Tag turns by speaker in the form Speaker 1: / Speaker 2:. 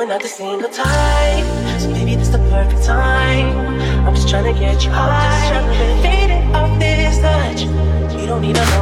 Speaker 1: but not a single time. So maybe this the perfect time. I'm just trying to get you high. Faded off this touch. You don't need a.